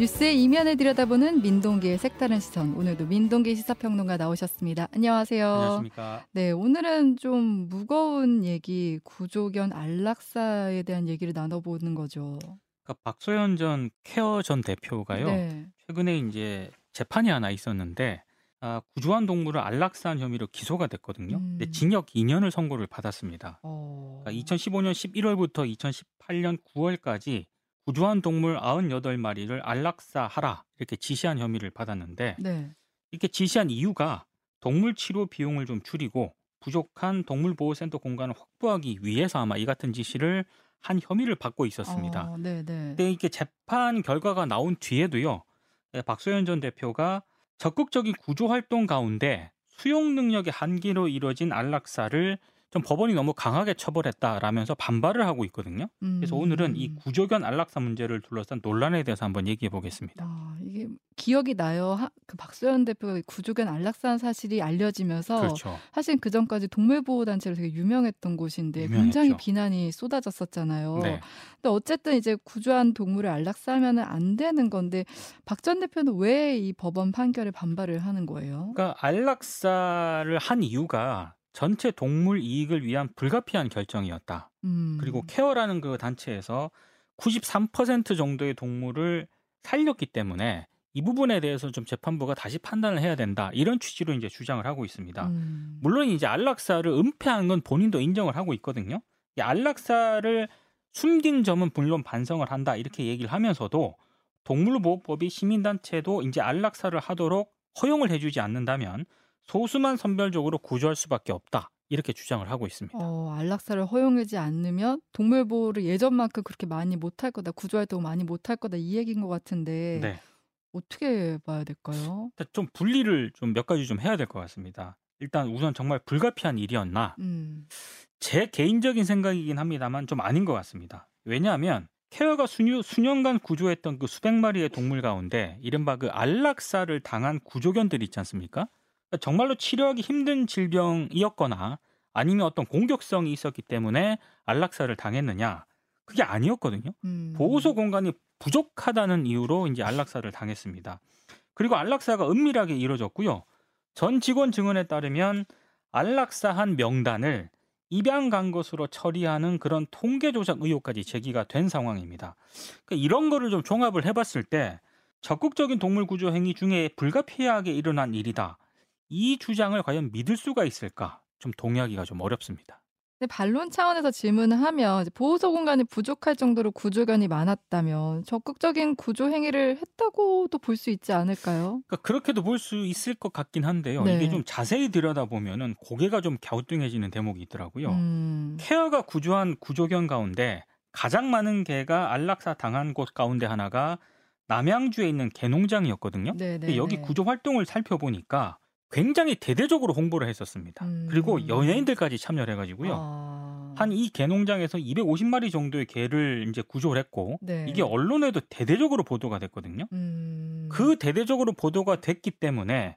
뉴스의 이면을 들여다보는 민동기의 색다른 시선. 오늘도 민동기 시사평론가 나오셨습니다. 안녕하세요. 안녕하십니까. 네, 오늘은 좀 무거운 얘기, 구조견 안락사에 대한 얘기를 나눠보는 거죠. 그러니까 박소연 전 케어 전 대표가요. 네. 최근에 이제 재판이 하나 있었는데 아, 구조한 동물을 안락사한 혐의로 기소가 됐거든요. 음. 근데 징역 2년을 선고를 받았습니다. 어. 그러니까 2015년 11월부터 2018년 9월까지 구조한 동물 98마리를 안락사하라 이렇게 지시한 혐의를 받았는데 네. 이렇게 지시한 이유가 동물 치료 비용을 좀 줄이고 부족한 동물보호센터 공간을 확보하기 위해서 아마 이 같은 지시를 한 혐의를 받고 있었습니다. 어, 네, 네. 근데 이게 재판 결과가 나온 뒤에도요. 예, 박소연 전 대표가 적극적인 구조 활동 가운데 수용 능력의 한계로 이뤄진 안락사를 좀 법원이 너무 강하게 처벌했다라면서 반발을 하고 있거든요. 그래서 음. 오늘은 이 구조견 안락사 문제를 둘러싼 논란에 대해서 한번 얘기해 보겠습니다. 아, 이게 기억이 나요. 하, 그 박소연 대표가 구조견 안락사한 사실이 알려지면서 그렇죠. 사실 그 전까지 동물보호단체로 되게 유명했던 곳인데 유명했죠. 굉장히 비난이 쏟아졌었잖아요. 네. 근데 어쨌든 이제 구조한 동물을 안락사하면 안 되는 건데 박 전 대표는 왜 이 법원 판결에 반발을 하는 거예요? 그러니까 안락사를 한 이유가 전체 동물 이익을 위한 불가피한 결정이었다. 음. 그리고 케어라는 그 단체에서 93% 정도의 동물을 살렸기 때문에 이 부분에 대해서 좀 재판부가 다시 판단을 해야 된다. 이런 취지로 이제 주장을 하고 있습니다. 음. 물론 이제 안락사를 은폐한 건 본인도 인정을 하고 있거든요. 이 안락사를 숨긴 점은 물론 반성을 한다. 이렇게 얘기를 하면서도 동물보호법이 시민단체도 이제 안락사를 하도록 허용을 해주지 않는다면 소수만 선별적으로 구조할 수밖에 없다. 이렇게 주장을 하고 있습니다. 어, 안락사를 허용하지 않으면 동물 보호를 예전만큼 그렇게 많이 못할 거다. 구조 활동 많이 못할 거다. 이 얘기인 것 같은데 네. 어떻게 봐야 될까요? 좀 분리를 좀 몇 가지 좀 해야 될 것 같습니다. 일단 우선 정말 불가피한 일이었나? 음. 제 개인적인 생각이긴 합니다만 좀 아닌 것 같습니다. 왜냐하면 케어가 수년, 수년간 구조했던 그 수백 마리의 동물 가운데 이른바 그 안락사를 당한 구조견들 있지 않습니까? 정말로 치료하기 힘든 질병이었거나 아니면 어떤 공격성이 있었기 때문에 안락사를 당했느냐? 그게 아니었거든요. 음. 보호소 공간이 부족하다는 이유로 이제 안락사를 당했습니다. 그리고 안락사가 은밀하게 이루어졌고요. 전 직원 증언에 따르면 안락사한 명단을 입양 간 것으로 처리하는 그런 통계 조작 의혹까지 제기가 된 상황입니다. 그러니까 이런 거를 좀 종합을 해봤을 때 적극적인 동물 구조 행위 중에 불가피하게 일어난 일이다. 이 주장을 과연 믿을 수가 있을까? 좀 동의하기가 좀 어렵습니다. 근데 반론 차원에서 질문을 하면 보호소 공간이 부족할 정도로 구조견이 많았다면 적극적인 구조 행위를 했다고도 볼 수 있지 않을까요? 그러니까 그렇게도 볼 수 있을 것 같긴 한데요. 네. 이게 좀 자세히 들여다보면은 고개가 좀 갸우뚱해지는 대목이 있더라고요. 음. 케어가 구조한 구조견 가운데 가장 많은 개가 안락사 당한 곳 가운데 하나가 남양주에 있는 개농장이었거든요. 네, 네, 여기 네. 구조 활동을 살펴보니까 굉장히 대대적으로 홍보를 했었습니다. 음. 그리고 연예인들까지 참여를 해가지고요. 아. 한이 개농장에서 250마리 정도의 개를 이제 구조를 했고 네. 이게 언론에도 대대적으로 보도가 됐거든요. 음. 그 대대적으로 보도가 됐기 때문에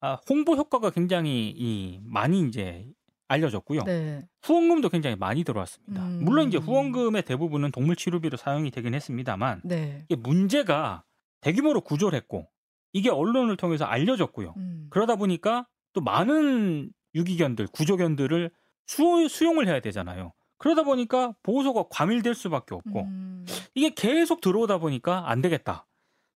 아, 홍보 효과가 굉장히 이 많이 이제 알려졌고요. 네. 후원금도 굉장히 많이 들어왔습니다. 음. 물론 이제 후원금의 대부분은 동물 치료비로 사용이 되긴 했습니다만 네. 이게 문제가 대규모로 구조를 했고 이게 언론을 통해서 알려졌고요. 음. 그러다 보니까 또 많은 유기견들, 구조견들을 수, 수용을 해야 되잖아요. 그러다 보니까 보호소가 과밀될 수밖에 없고 음. 이게 계속 들어오다 보니까 안 되겠다.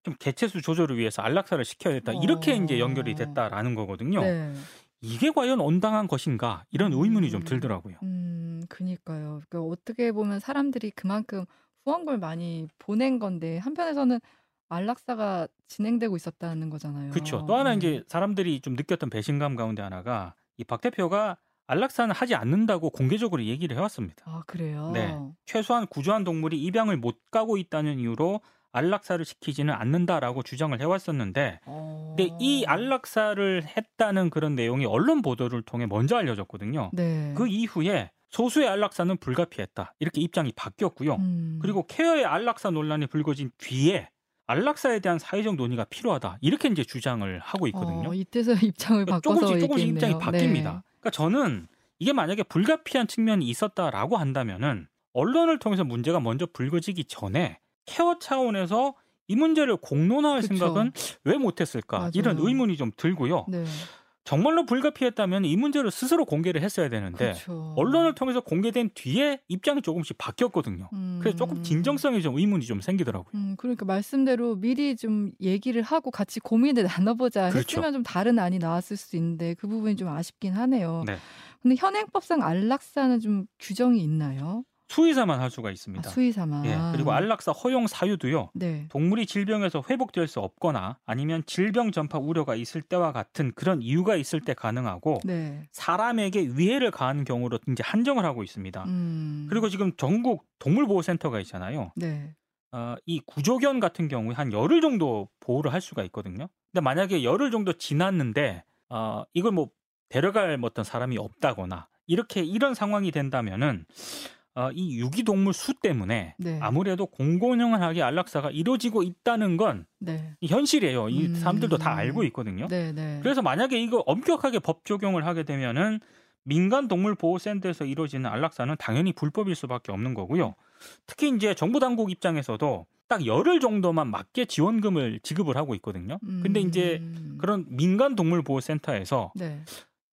좀 개체수 조절을 위해서 안락사를 시켜야겠다. 이렇게 어. 이제 연결이 됐다라는 거거든요. 네. 이게 과연 온당한 것인가 이런 의문이 좀 들더라고요. 음, 그니까요. 그러니까 어떻게 보면 사람들이 그만큼 후원금을 많이 보낸 건데 한편에서는 안락사가 진행되고 있었다는 거잖아요. 그렇죠. 또 하나 네. 이제 사람들이 좀 느꼈던 배신감 가운데 하나가 이 박 대표가 안락사는 하지 않는다고 공개적으로 얘기를 해왔습니다. 아 그래요. 네. 최소한 구조한 동물이 입양을 못 가고 있다는 이유로 안락사를 시키지는 않는다라고 주장을 해왔었는데, 어... 근데 이 안락사를 했다는 그런 내용이 언론 보도를 통해 먼저 알려졌거든요. 네. 그 이후에 소수의 안락사는 불가피했다 이렇게 입장이 바뀌었고요. 음. 그리고 케어의 안락사 논란이 불거진 뒤에 안락사에 대한 사회적 논의가 필요하다 이렇게 이제 주장을 하고 있거든요. 어, 이때서 입장을 바꿔서 조금씩 조금씩 얘기했네요. 입장이 바뀝니다. 그러니까 저는 이게 만약에 불가피한 측면이 있었다라고 한다면은 언론을 통해서 문제가 먼저 불거지기 전에 케어 차원에서 이 문제를 공론화할 그쵸. 생각은 왜 못했을까 맞아요. 이런 의문이 좀 들고요. 네. 정말로 불가피했다면 이 문제를 스스로 공개를 했어야 되는데 그렇죠. 언론을 통해서 공개된 뒤에 입장이 조금씩 바뀌었거든요. 그래서 조금 음. 진정성이 좀 의문이 좀 생기더라고요. 음, 그러니까 말씀대로 미리 좀 얘기를 하고 같이 고민을 나눠보자 그렇죠. 했으면 좀 다른 안이 나왔을 수 있는데 그 부분이 좀 아쉽긴 하네요. 네. 근데 현행법상 안락사는 좀 규정이 있나요? 수의사만 할 수가 아, 있습니다. 수의사만. 예, 그리고 안락사 허용 사유도요. 네. 동물이 질병에서 회복될 수 없거나 아니면 질병 전파 우려가 있을 때와 같은 그런 이유가 있을 때 가능하고 네. 사람에게 위해를 가하는 경우로 이제 한정을 하고 있습니다. 음. 그리고 지금 전국 동물보호센터가 있잖아요. 네. 어, 이 구조견 같은 경우에 한 열흘 정도 보호를 할 수가 있거든요. 근데 만약에 열흘 정도 지났는데 어, 이걸 뭐 데려갈 뭐 어떤 사람이 없다거나 이렇게 이런 상황이 된다면은 어, 이 유기동물 수 때문에 네. 아무래도 공공연하게 안락사가 이루어지고 있다는 건 네. 현실이에요. 이 음. 사람들도 다 알고 있거든요. 네. 네. 그래서 만약에 이거 엄격하게 법 적용을 하게 되면은 민간 동물 보호센터에서 이루어지는 안락사는 당연히 불법일 수밖에 없는 거고요. 특히 이제 정부 당국 입장에서도 딱 열흘 정도만 맞게 지원금을 지급을 하고 있거든요. 근데 이제 음. 그런 민간 동물 보호센터에서 네.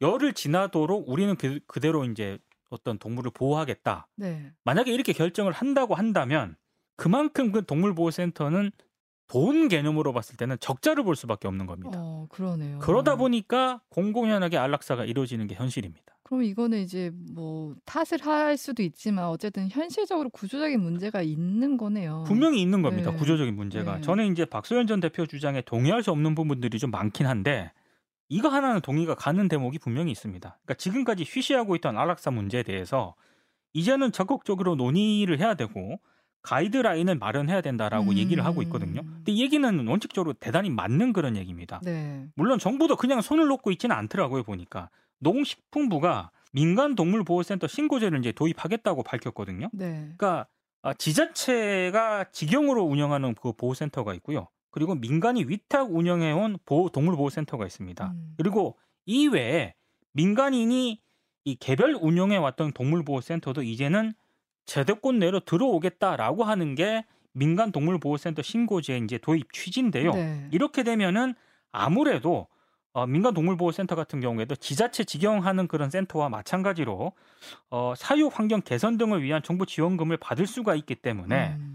열흘 지나도록 우리는 그, 그대로 이제 어떤 동물을 보호하겠다. 네. 만약에 이렇게 결정을 한다고 한다면 그만큼 그 동물보호센터는 돈 개념으로 봤을 때는 적자를 볼 수밖에 없는 겁니다. 어, 그러네요. 그러다 보니까 공공연하게 안락사가 이루어지는 게 현실입니다. 그럼 이거는 이제 뭐 탓을 할 수도 있지만 어쨌든 현실적으로 구조적인 문제가 있는 거네요. 분명히 있는 겁니다. 네. 구조적인 문제가. 네. 저는 이제 박소연 전 대표 주장에 동의할 수 없는 부분들이 좀 많긴 한데 이거 하나는 동의가 가는 대목이 분명히 있습니다. 그러니까 지금까지 휘시하고 있던 안락사 문제에 대해서 이제는 적극적으로 논의를 해야 되고 가이드라인을 마련해야 된다라고 음. 얘기를 하고 있거든요. 근데 이 얘기는 원칙적으로 대단히 맞는 그런 얘기입니다. 네. 물론 정부도 그냥 손을 놓고 있지는 않더라고요 보니까 농식품부가 민간 동물 보호센터 신고제를 이제 도입하겠다고 밝혔거든요. 네. 그러니까 아, 지자체가 직영으로 운영하는 그 보호센터가 있고요. 그리고 민간이 위탁 운영해온 보호, 동물 보호센터가 있습니다. 음. 그리고 이외에 민간인이 이 개별 운영해 왔던 동물 보호센터도 이제는 제도권 내로 들어오겠다라고 하는 게 민간 동물 보호센터 신고제 이제 도입 취지인데요. 네. 이렇게 되면은 아무래도 어, 민간 동물보호센터 같은 경우에도 지자체 직영하는 그런 센터와 마찬가지로 어, 사육 환경 개선 등을 위한 정부 지원금을 받을 수가 있기 때문에 음.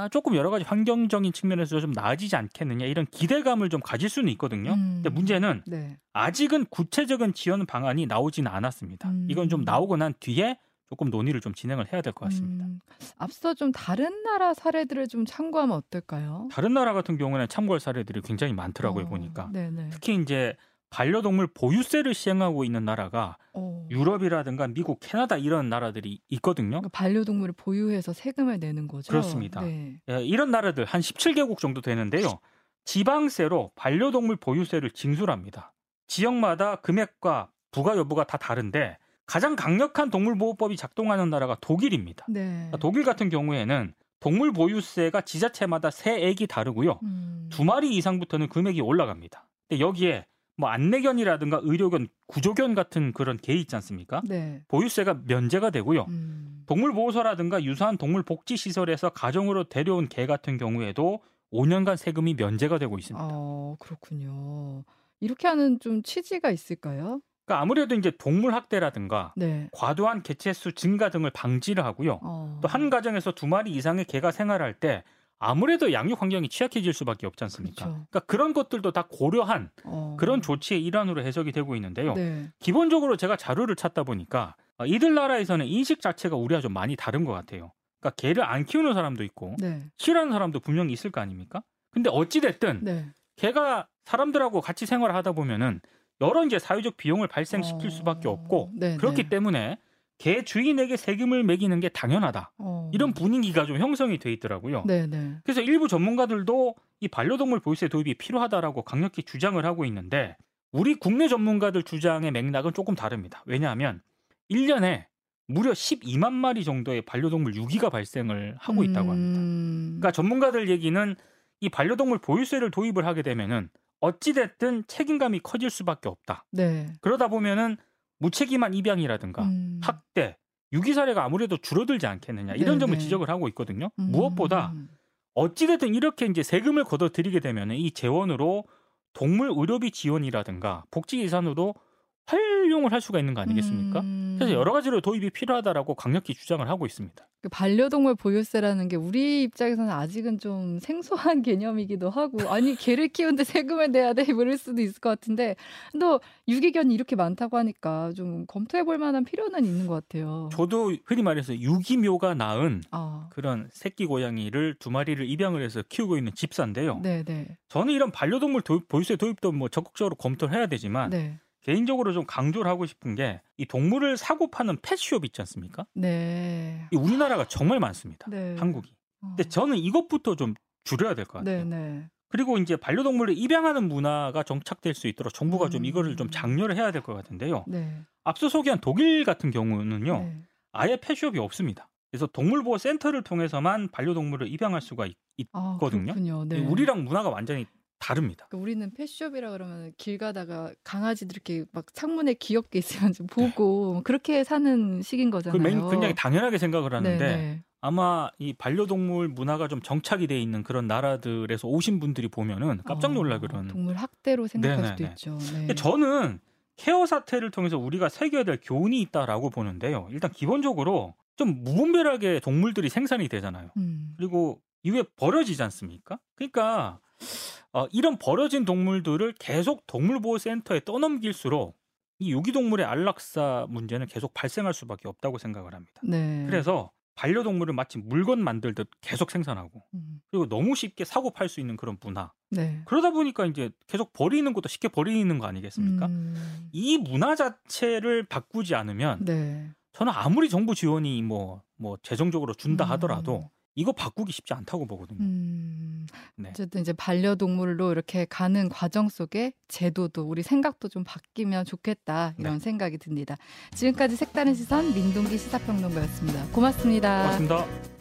아, 조금 여러 가지 환경적인 측면에서 좀 나아지지 않겠느냐 이런 기대감을 좀 가질 수는 있거든요. 음. 근데 문제는 네. 아직은 구체적인 지원 방안이 나오지는 않았습니다. 음. 이건 좀 나오고 난 뒤에 조금 논의를 좀 진행을 해야 될 것 같습니다. 음, 앞서 좀 다른 나라 사례들을 좀 참고하면 어떨까요? 다른 나라 같은 경우에는 참고할 사례들이 굉장히 많더라고요 어, 보니까 네네. 특히 이제 반려동물 보유세를 시행하고 있는 나라가 어. 유럽이라든가 미국, 캐나다 이런 나라들이 있거든요. 그러니까 반려동물을 보유해서 세금을 내는 거죠. 그렇습니다. 네. 예, 이런 나라들 한 17개국 정도 되는데요. 지방세로 반려동물 보유세를 징수합니다. 지역마다 금액과 부과 여부가 다 다른데 가장 강력한 동물보호법이 작동하는 나라가 독일입니다. 네. 그러니까 독일 같은 경우에는 동물 보유세가 지자체마다 세액이 다르고요. 음. 두 마리 이상부터는 금액이 올라갑니다. 근데 여기에 뭐 안내견이라든가 의료견, 구조견 같은 그런 개 있지 않습니까? 네. 보유세가 면제가 되고요. 음. 동물보호소라든가 유사한 동물복지시설에서 가정으로 데려온 개 같은 경우에도 5년간 세금이 면제가 되고 있습니다. 어, 그렇군요. 이렇게 하는 좀 취지가 있을까요? 그러니까 아무래도 이제 동물 학대라든가 네. 과도한 개체수 증가 등을 방지를 하고요. 어. 또한 가정에서 두 마리 이상의 개가 생활할 때 아무래도 양육 환경이 취약해질 수밖에 없지 않습니까? 그렇죠. 그러니까 그런 것들도 다 고려한 어. 그런 조치의 일환으로 해석이 되고 있는데요. 네. 기본적으로 제가 자료를 찾다 보니까 어, 이들 나라에서는 인식 자체가 우리와 좀 많이 다른 것 같아요. 그러니까 개를 안 키우는 사람도 있고 네. 싫어하는 사람도 분명히 있을 거 아닙니까? 근데 어찌 됐든 네. 개가 사람들하고 같이 생활을 하다 보면은 여러 이제 사회적 비용을 발생시킬 어. 수밖에 없고 네, 그렇기 네. 때문에 개 주인에게 세금을 매기는 게 당연하다. 어. 이런 분위기가 좀 형성이 돼 있더라고요. 네, 네. 그래서 일부 전문가들도 이 반려동물 보유세 도입이 필요하다라고 강력히 주장을 하고 있는데 우리 국내 전문가들 주장의 맥락은 조금 다릅니다. 왜냐하면 1년에 무려 12만 마리 정도의 반려동물 유기가 발생을 하고 있다고 합니다. 음. 그러니까 전문가들 얘기는 이 반려동물 보유세를 도입을 하게 되면은 어찌 됐든 책임감이 커질 수밖에 없다. 네. 그러다 보면은 무책임한 입양이라든가 음. 학대, 유기 사례가 아무래도 줄어들지 않겠느냐 이런 네, 점을 네. 지적을 하고 있거든요. 음. 무엇보다 어찌됐든 이렇게 이제 세금을 걷어들이게 되면 이 재원으로 동물 의료비 지원이라든가 복지 예산으로 활용을 할 수가 있는 거 아니겠습니까? 음. 그래서 여러 가지로 도입이 필요하다라고 강력히 주장을 하고 있습니다. 그 반려동물 보유세라는 게 우리 입장에서는 아직은 좀 생소한 개념이기도 하고 아니 개를 키우는데 세금을 내야 돼 이럴 수도 있을 것 같은데 또 유기견이 이렇게 많다고 하니까 좀 검토해 볼 만한 필요는 있는 것 같아요. 저도 흔히 말해서 유기묘가 낳은 아, 그런 새끼 고양이를 두 마리를 입양을 해서 키우고 있는 집사인데요. 네, 네, 저는 이런 반려동물 도입, 보유세 도입도 뭐 적극적으로 검토를 해야 되지만 네, 개인적으로 좀 강조를 하고 싶은 게 이 동물을 사고 파는 펫숍 있지 않습니까? 네, 이 우리나라가 정말 많습니다. 네. 한국이. 어. 근데 저는 이것부터 좀 줄여야 될 것 같아요. 네, 네, 그리고 이제 반려동물을 입양하는 문화가 정착될 수 있도록 정부가 좀 음. 이거를 좀 장려를 해야 될 것 같은데요. 네, 앞서 소개한 독일 같은 경우는요. 네. 아예 펫숍이 없습니다. 그래서 동물보호 센터를 통해서만 반려동물을 입양할 수가 있, 아. 그렇군요. 네. 우리랑 문화가 완전히 다릅니다. 그러니까 우리는 펫숍이라 그러면 길 가다가 강아지들 이렇게 막 창문에 귀엽게 있으면 좀 보고 그렇게 사는 식인 그 거잖아요. 맨- 굉장히 당연하게 생각을 하는데 네네. 아마 이 반려동물 문화가 좀 정착이 돼 있는 그런 나라들에서 오신 분들이 보면은 깜짝 놀랄 어, 그런. 동물 학대로 생각할 수도 네네네. 있죠. 네. 근데 저는 케어 사태를 통해서 우리가 새겨야 될 교훈이 있다라고 보는데요. 일단 기본적으로 좀 무분별하게 동물들이 생산이 되잖아요. 음, 그리고 이후에 버려지지 않습니까? 그러니까 어, 이런 버려진 동물들을 계속 동물보호센터에 떠넘길수록 이 유기동물의 안락사 문제는 계속 발생할 수밖에 없다고 생각을 합니다. 네. 그래서 반려동물을 마치 물건 만들듯 계속 생산하고 음, 그리고 너무 쉽게 사고 팔 수 있는 그런 문화. 네. 그러다 보니까 이제 계속 버리는 것도 쉽게 버리는 거 아니겠습니까? 음, 이 문화 자체를 바꾸지 않으면 네. 저는 아무리 정부 지원이 뭐, 뭐 재정적으로 준다 음. 하더라도 이거 바꾸기 쉽지 않다고 보거든요. 음, 네. 어쨌든 이제 반려동물로 이렇게 가는 과정 속에 제도도 우리 생각도 좀 바뀌면 좋겠다 이런 네. 생각이 듭니다. 지금까지 색다른 시선 민동기 시사평론가였습니다. 고맙습니다. 고맙습니다.